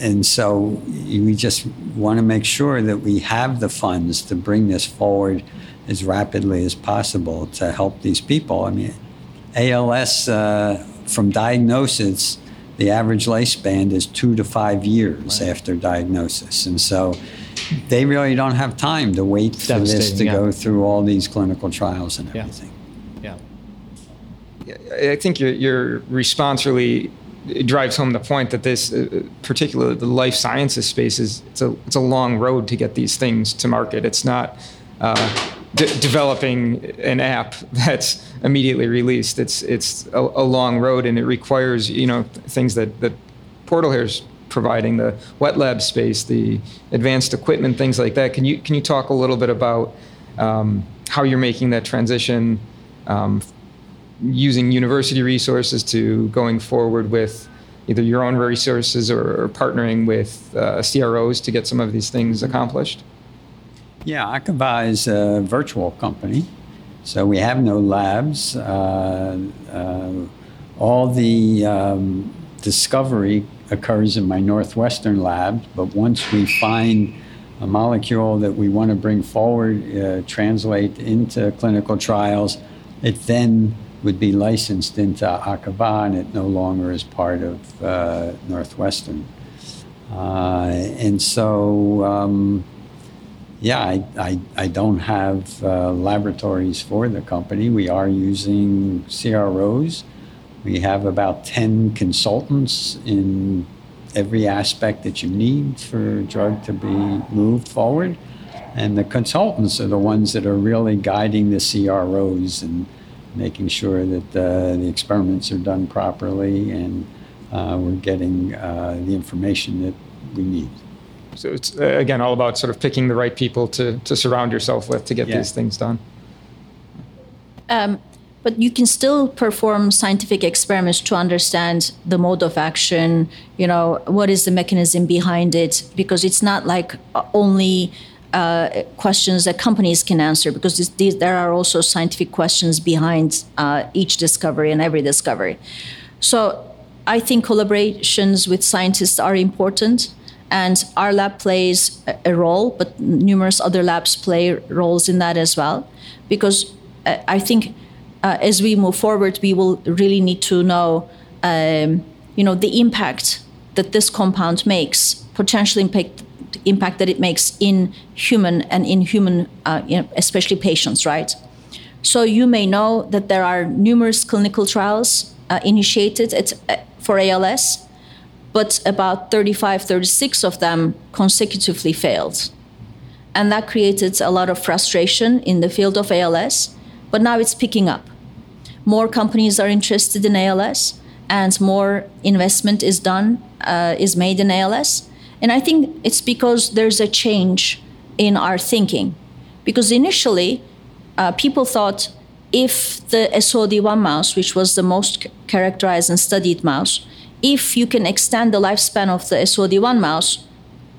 S1: and so we just want to make sure that we have the funds to bring this forward as rapidly as possible to help these people. I mean, ALS uh, from diagnosis the average lifespan is two to five years right. after diagnosis. And so they really don't have time to wait for this to yeah. go through all these clinical trials and everything.
S2: Yeah.
S5: yeah. I think your, your response really drives home the point that this, uh, particularly the life sciences space, is it's a, it's a long road to get these things to market. It's not. Uh, de- developing an app that's immediately released. It's it's a, a, long road, and it requires you know things that that Portal here is providing the wet lab space, the advanced equipment, things like that. Can you can you talk a little bit about um, how you're making that transition? Um, using university resources to going forward with either your own resources or, or partnering with uh, CROs to get some of these things accomplished?
S1: Yeah, Akava is a virtual company, so we have no labs. Uh, uh, all the um, discovery occurs in my Northwestern lab, but once we find a molecule that we want to bring forward, uh, translate into clinical trials, it then would be licensed into Akava, and it no longer is part of uh, Northwestern. Uh, and so, um, yeah, I, I, I don't have uh, laboratories for the company. We are using CROs. We have about 10 consultants in every aspect that you need for a drug to be moved forward. And the consultants are the ones that are really guiding the CROs and making sure that uh, the experiments are done properly and uh, we're getting uh, the information that we need.
S5: So it's uh, again all about sort of picking the right people to to surround yourself with to get yeah. these things done.
S4: Um, but you can still perform scientific experiments to understand the mode of action. You know what is the mechanism behind it, because it's not like uh, only. Uh, questions that companies can answer because this, there are also scientific questions behind uh, each discovery and every discovery. So I think collaborations with scientists are important and our lab plays a role, but numerous other labs play roles in that as well. Because uh, I think uh, as we move forward, we will really need to know, um, you know, the impact that this compound makes, potential impact impact that it makes in human and in human, uh, you know, especially patients, right? So you may know that there are numerous clinical trials uh, initiated at, uh, for ALS but about 35, 36 of them consecutively failed. And that created a lot of frustration in the field of ALS, but now it's picking up. More companies are interested in ALS, and more investment is done, uh, is made in ALS. And I think it's because there's a change in our thinking. Because initially, uh, people thought if the SOD1 mouse, which was the most characterized and studied mouse, if you can extend the lifespan of the SOD1 mouse,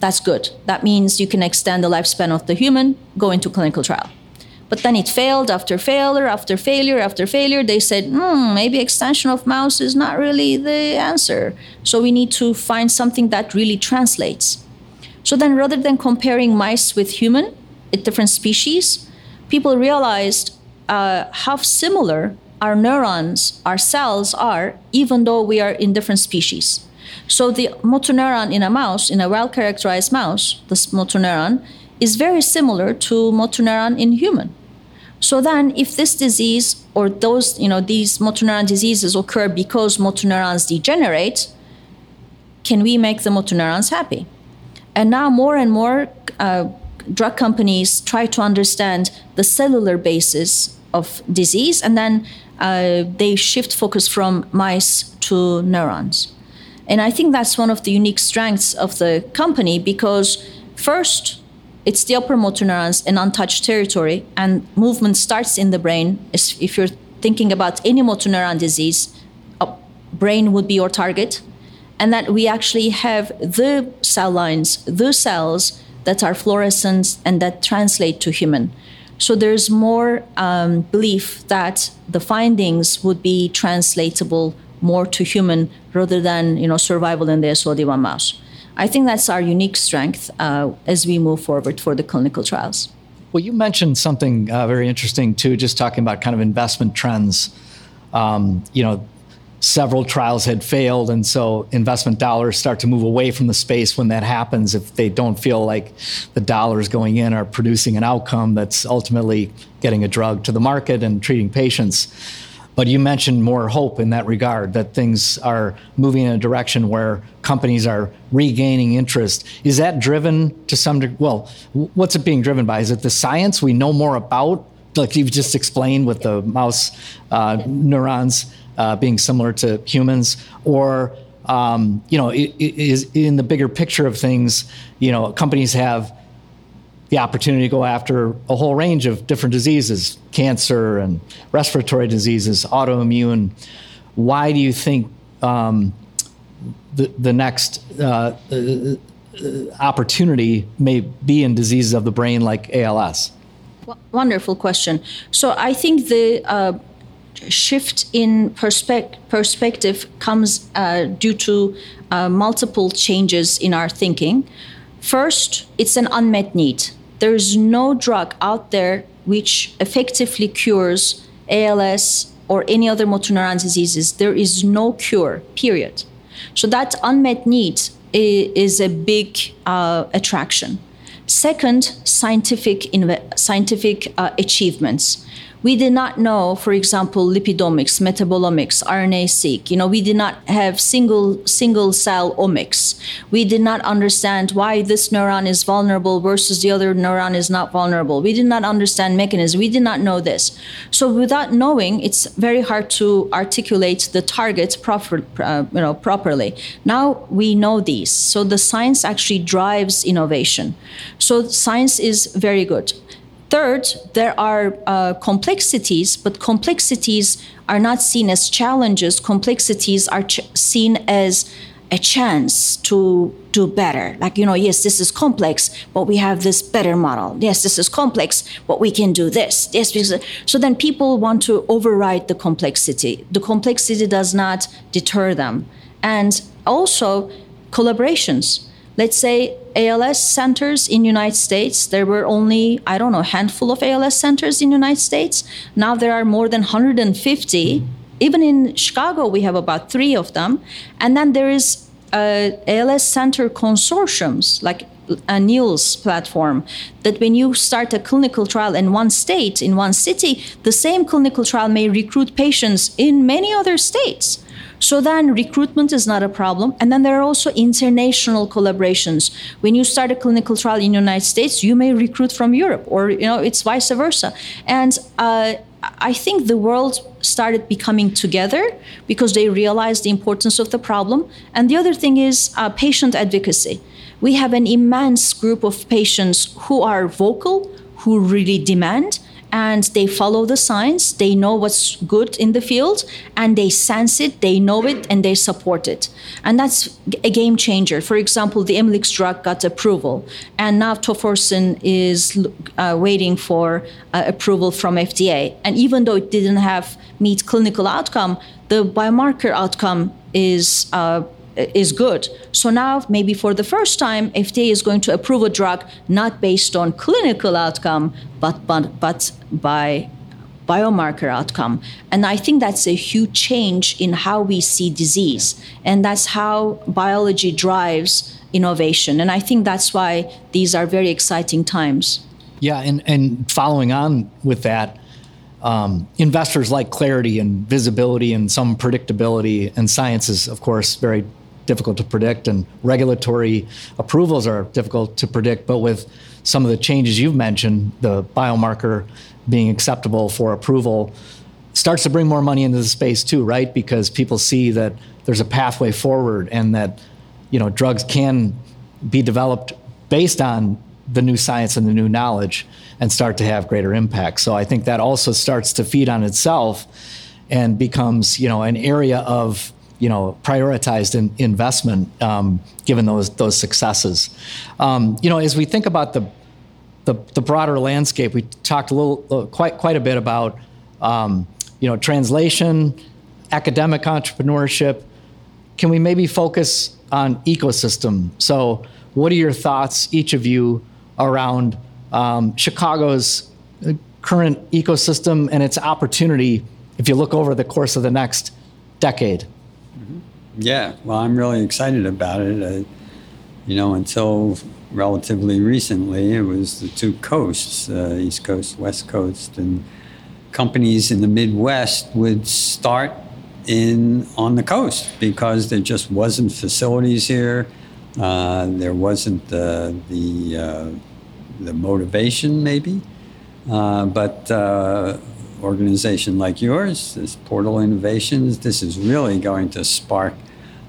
S4: that's good. That means you can extend the lifespan of the human, go into clinical trial. But then it failed after failure, after failure, after failure. They said, hmm, maybe extension of mouse is not really the answer. So we need to find something that really translates. So then rather than comparing mice with human, a different species, people realized uh, how similar our neurons, our cells are, even though we are in different species. So the motor neuron in a mouse, in a well-characterized mouse, this motor neuron is very similar to motor neuron in human. So then, if this disease or those, you know, these motor neuron diseases occur because motor neurons degenerate, can we make the motor neurons happy? And now more and more uh, drug companies try to understand the cellular basis of disease, and then uh, they shift focus from mice to neurons. And I think that's one of the unique strengths of the company because, first, it's the upper motor neurons in untouched territory, and movement starts in the brain. If you're thinking about any motor neuron disease, brain would be your target, and that we actually have the cell lines, the cells that are fluorescent and that translate to human. So there's more um, belief that the findings would be translatable more to human rather than you know survival in the SOD1 mouse. I think that's our unique strength uh, as we move forward for the clinical trials.
S2: Well, you mentioned something uh, very interesting too, just talking about kind of investment trends. Um, you know, several trials had failed, and so investment dollars start to move away from the space when that happens. If they don't feel like the dollars going in are producing an outcome that's ultimately getting a drug to the market and treating patients. But you mentioned more hope in that regard, that things are moving in a direction where companies are regaining interest. Is that driven to some degree? Well, what's it being driven by? Is it the science we know more about, like you've just explained with the mouse uh, neurons uh, being similar to humans? Or, um, you know, is in the bigger picture of things, you know, companies have the opportunity to go after a whole range of different diseases cancer and respiratory diseases, autoimmune. Why do you think um, the, the next uh, uh, opportunity may be in diseases of the brain like ALS?
S4: Wonderful question. So I think the uh, shift in perspe- perspective comes uh, due to uh, multiple changes in our thinking. First, it's an unmet need there is no drug out there which effectively cures ALS or any other motor neuron diseases. There is no cure, period. So that unmet need is a big uh, attraction. Second, scientific, scientific uh, achievements we did not know, for example, lipidomics, metabolomics, RNA-seq. You know, we did not have single single cell omics. We did not understand why this neuron is vulnerable versus the other neuron is not vulnerable. We did not understand mechanism. We did not know this. So without knowing, it's very hard to articulate the targets proper, uh, you know, properly. Now we know these. So the science actually drives innovation. So science is very good. Third, there are uh, complexities, but complexities are not seen as challenges. Complexities are ch- seen as a chance to do better. Like, you know, yes, this is complex, but we have this better model. Yes, this is complex, but we can do this. Yes, so then people want to override the complexity. The complexity does not deter them. And also, collaborations let's say ALS centers in United States, there were only, I don't know, a handful of ALS centers in United States. Now there are more than 150. Even in Chicago, we have about three of them. And then there is uh, ALS center consortiums, like a NEALS platform, that when you start a clinical trial in one state, in one city, the same clinical trial may recruit patients in many other states. So then recruitment is not a problem. And then there are also international collaborations. When you start a clinical trial in the United States, you may recruit from Europe or, you know, it's vice versa. And uh, I think the world started becoming together because they realized the importance of the problem. And the other thing is uh, patient advocacy. We have an immense group of patients who are vocal, who really demand, and they follow the science. They know what's good in the field and they sense it, they know it, and they support it. And that's a game changer. For example, the Amylyx drug got approval, and now tofersen is uh, waiting for uh, approval from FDA. And even though it didn't have meet clinical outcome, the biomarker outcome is uh, is good. So now, maybe for the first time, FDA is going to approve a drug not based on clinical outcome, but but, but by biomarker outcome. And I think that's a huge change in how we see disease, and that's how biology drives innovation. And I think that's why these are very exciting times.
S2: Yeah, and and following on with that. Um, investors like clarity and visibility and some predictability, and science is, of course, very difficult to predict, and regulatory approvals are difficult to predict. But with some of the changes you've mentioned, the biomarker being acceptable for approval starts to bring more money into the space too, right? Because people see that there's a pathway forward and that you know drugs can be developed based on the new science and the new knowledge and start to have greater impact. So I think that also starts to feed on itself and becomes you know an area of you know prioritized in, investment um, given those those successes. Um, you know, as we think about the, the the, broader landscape, we talked a little uh, quite quite a bit about um, you know translation, academic entrepreneurship. Can we maybe focus on ecosystem? So, what are your thoughts, each of you, around um, Chicago's uh, current ecosystem and its opportunity if you look over the course of the next decade?
S1: Yeah, well, I'm really excited about it. You know, until relatively recently, it was the two coasts, uh, East Coast, West Coast, and companies in the Midwest would start in on the coast because there just wasn't facilities here. Uh, there wasn't the the, uh, the motivation, maybe, uh, but uh, organization like yours, this Portal Innovations, this is really going to spark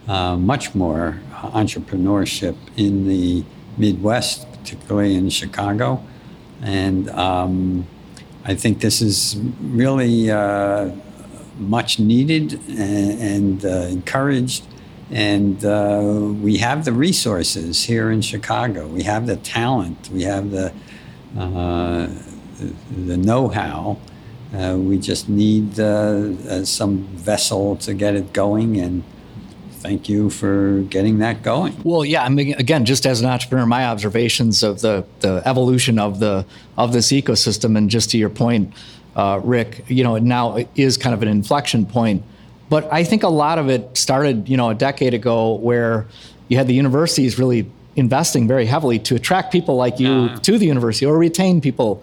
S1: uh, much more entrepreneurship in the Midwest, particularly in Chicago. And um, I think this is really uh, much needed and, and uh, encouraged. And uh, we have the resources here in Chicago. We have the talent. We have the uh, the know-how. Uh, we just need uh, uh, some vessel to get it going, and thank you for getting that going.
S2: Well, yeah, I mean, again, just as an entrepreneur, my observations of the the evolution of the of this ecosystem, and just to your point, uh, Rick, you know, now is kind of an inflection point. But I think a lot of it started, you know, a decade ago, where you had the universities really investing very heavily to attract people like you uh to the university or retain people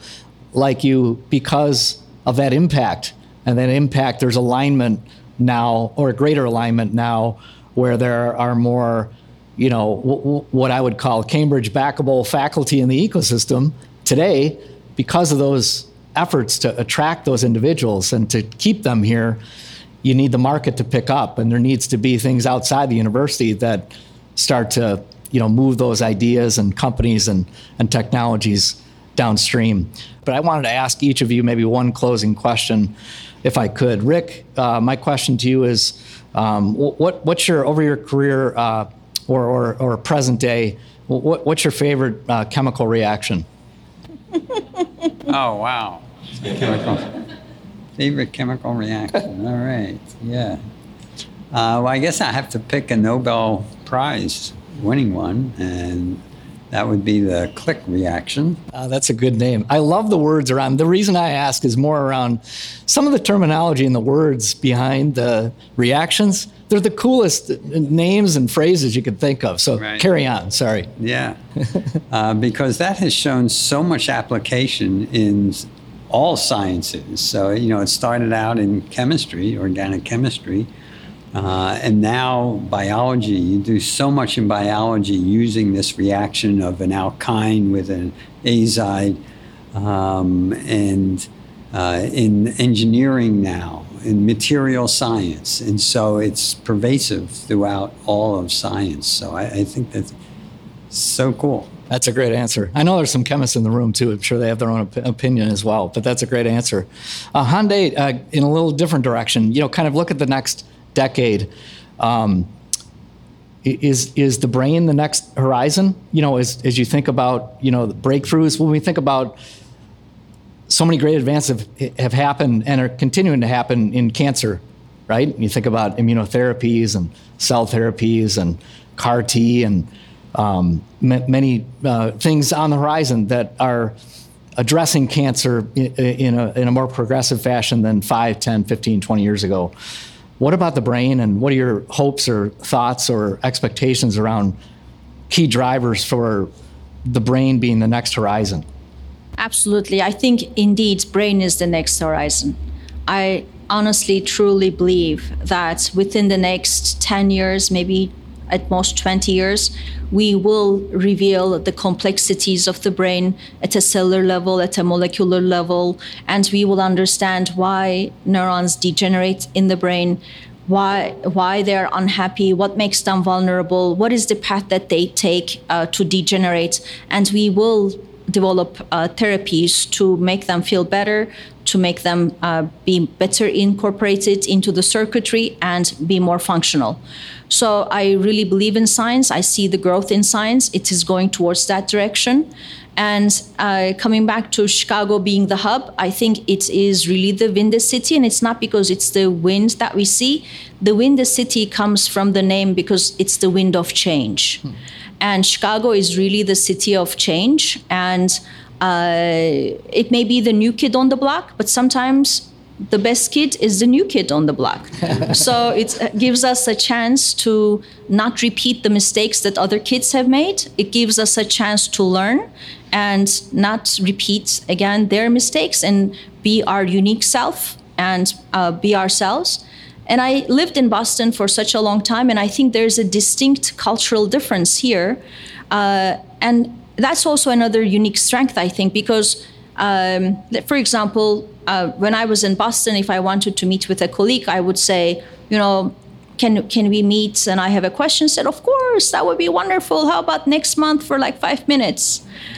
S2: like you because of that impact. And that impact, there's alignment now, or a greater alignment now, where there are more, you know, w- w- what I would call Cambridge backable faculty in the ecosystem today because of those efforts to attract those individuals and to keep them here. You need the market to pick up, and there needs to be things outside the university that start to, you know, move those ideas and companies and, and technologies downstream. But I wanted to ask each of you maybe one closing question, if I could. Rick, uh, my question to you is um, what, what's your, over your career uh, or, or, or, present day, what, what's your favorite uh, chemical reaction?
S1: oh, wow. Chemical. Favorite chemical reaction. All right. Yeah. Uh, well, I guess I have to pick a Nobel Prize winning one. And that would be the click reaction.
S2: Uh, that's a good name. I love the words around. The reason I ask is more around some of the terminology and the words behind the reactions. They're the coolest names and phrases you could think of. So right. carry on. Sorry.
S1: Yeah, uh, because that has shown so much application in all sciences. So you know, it started out in chemistry, organic chemistry uh, and now biology, you do so much in biology using this reaction of an alkyne with an azide, um, and uh, in engineering now, in material science, and so it's pervasive throughout all of science. So I, I think that's so cool.
S2: That's a great answer. I know there's some chemists in the room too. I'm sure they have their own op- opinion as well, but that's a great answer. Uh, Hande, uh, in a little different direction, you know, kind of look at the next decade. Um, is is the brain the next horizon? You know, as as you think about you know the breakthroughs, when we think about so many great advances have, have happened and are continuing to happen in cancer, right? You think about immunotherapies and cell therapies and CAR T and um, m- many uh, things on the horizon that are addressing cancer in, in, a, in a more progressive fashion than 5, 10, 15, 20 years ago. What about the brain, and what are your hopes or thoughts or expectations around key drivers for the brain being the next horizon?
S4: Absolutely. I think indeed brain is the next horizon. I honestly, truly believe that within the next 10 years, maybe at most 20 years, we will reveal the complexities of the brain at a cellular level, at a molecular level, and we will understand why neurons degenerate in the brain, why why they're unhappy, what makes them vulnerable, what is the path that they take uh, to degenerate, and we will develop uh, therapies to make them feel better, to make them uh, be better incorporated into the circuitry and be more functional. So I really believe in science. I see the growth in science. It is going towards that direction. And uh, coming back to Chicago being the hub, I think it is really the Windy City. And it's not because it's the wind that we see. The Windy City comes from the name because it's the wind of change. Hmm. And Chicago is really the city of change. And uh, it may be the new kid on the block, but sometimes the best kid is the new kid on the block. so it gives us a chance to not repeat the mistakes that other kids have made. It gives us a chance to learn and not repeat again their mistakes and be our unique self and uh, be ourselves. And I lived in Boston for such a long time, and I think there's a distinct cultural difference here. Uh, and that's also another unique strength, I think, because, um, for example, uh, when I was in Boston, if I wanted to meet with a colleague, I would say, you know, can can we meet? And I have a question. Said, of course, that would be wonderful. How about next month for like five minutes?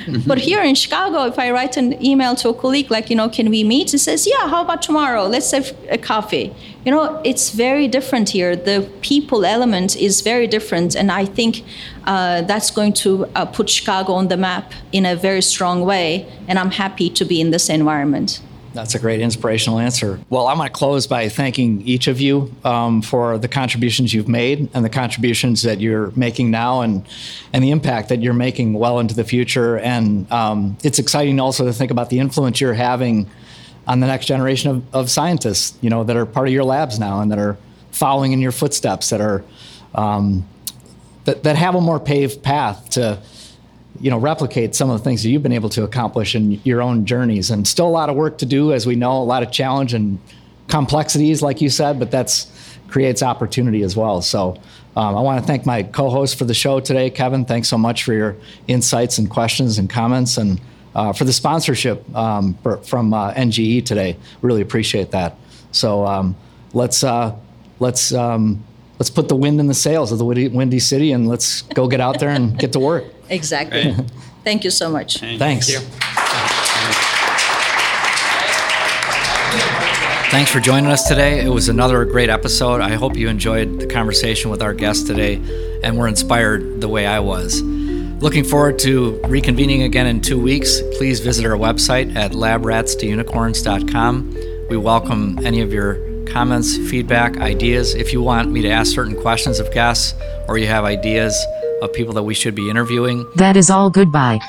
S4: Mm-hmm. But here in Chicago, if I write an email to a colleague, like, you know, can we meet? It says, yeah, how about tomorrow? Let's have a coffee. You know, it's very different here. The people element is very different. And I think uh, that's going to uh, put Chicago on the map in a very strong way. And I'm happy to be in this environment.
S2: That's a great inspirational answer. Well, I'm going to close by thanking each of you um, for the contributions you've made and the contributions that you're making now and, and the impact that you're making well into the future. And um, it's exciting also to think about the influence you're having on the next generation of, of scientists, you know, that are part of your labs now and that are following in your footsteps, that are um, that, that have a more paved path to you know replicate some of the things that you've been able to accomplish in your own journeys. And still a lot of work to do as we know a lot of challenge and complexities like you said but that's creates opportunity as well. So um, i want to thank my co-host for the show today kevin. Thanks so much for your insights and questions and comments and uh, for the sponsorship um, for, from uh, nge today. Really appreciate that. So um, let's uh, let's um, let's put the wind in the sails of the windy city and let's go get out there and get to work
S4: Exactly. Thank you so much.
S2: Thanks. Thanks for joining us today. It was another great episode. I hope you enjoyed the conversation with our guest today and were inspired the way I was. Looking forward to reconvening again in two weeks. Please visit our website at labratstounicorns.com. We welcome any of your comments, feedback, ideas. If you want me to ask certain questions of guests or you have ideas, of people that we should be interviewing.
S7: That is all goodbye.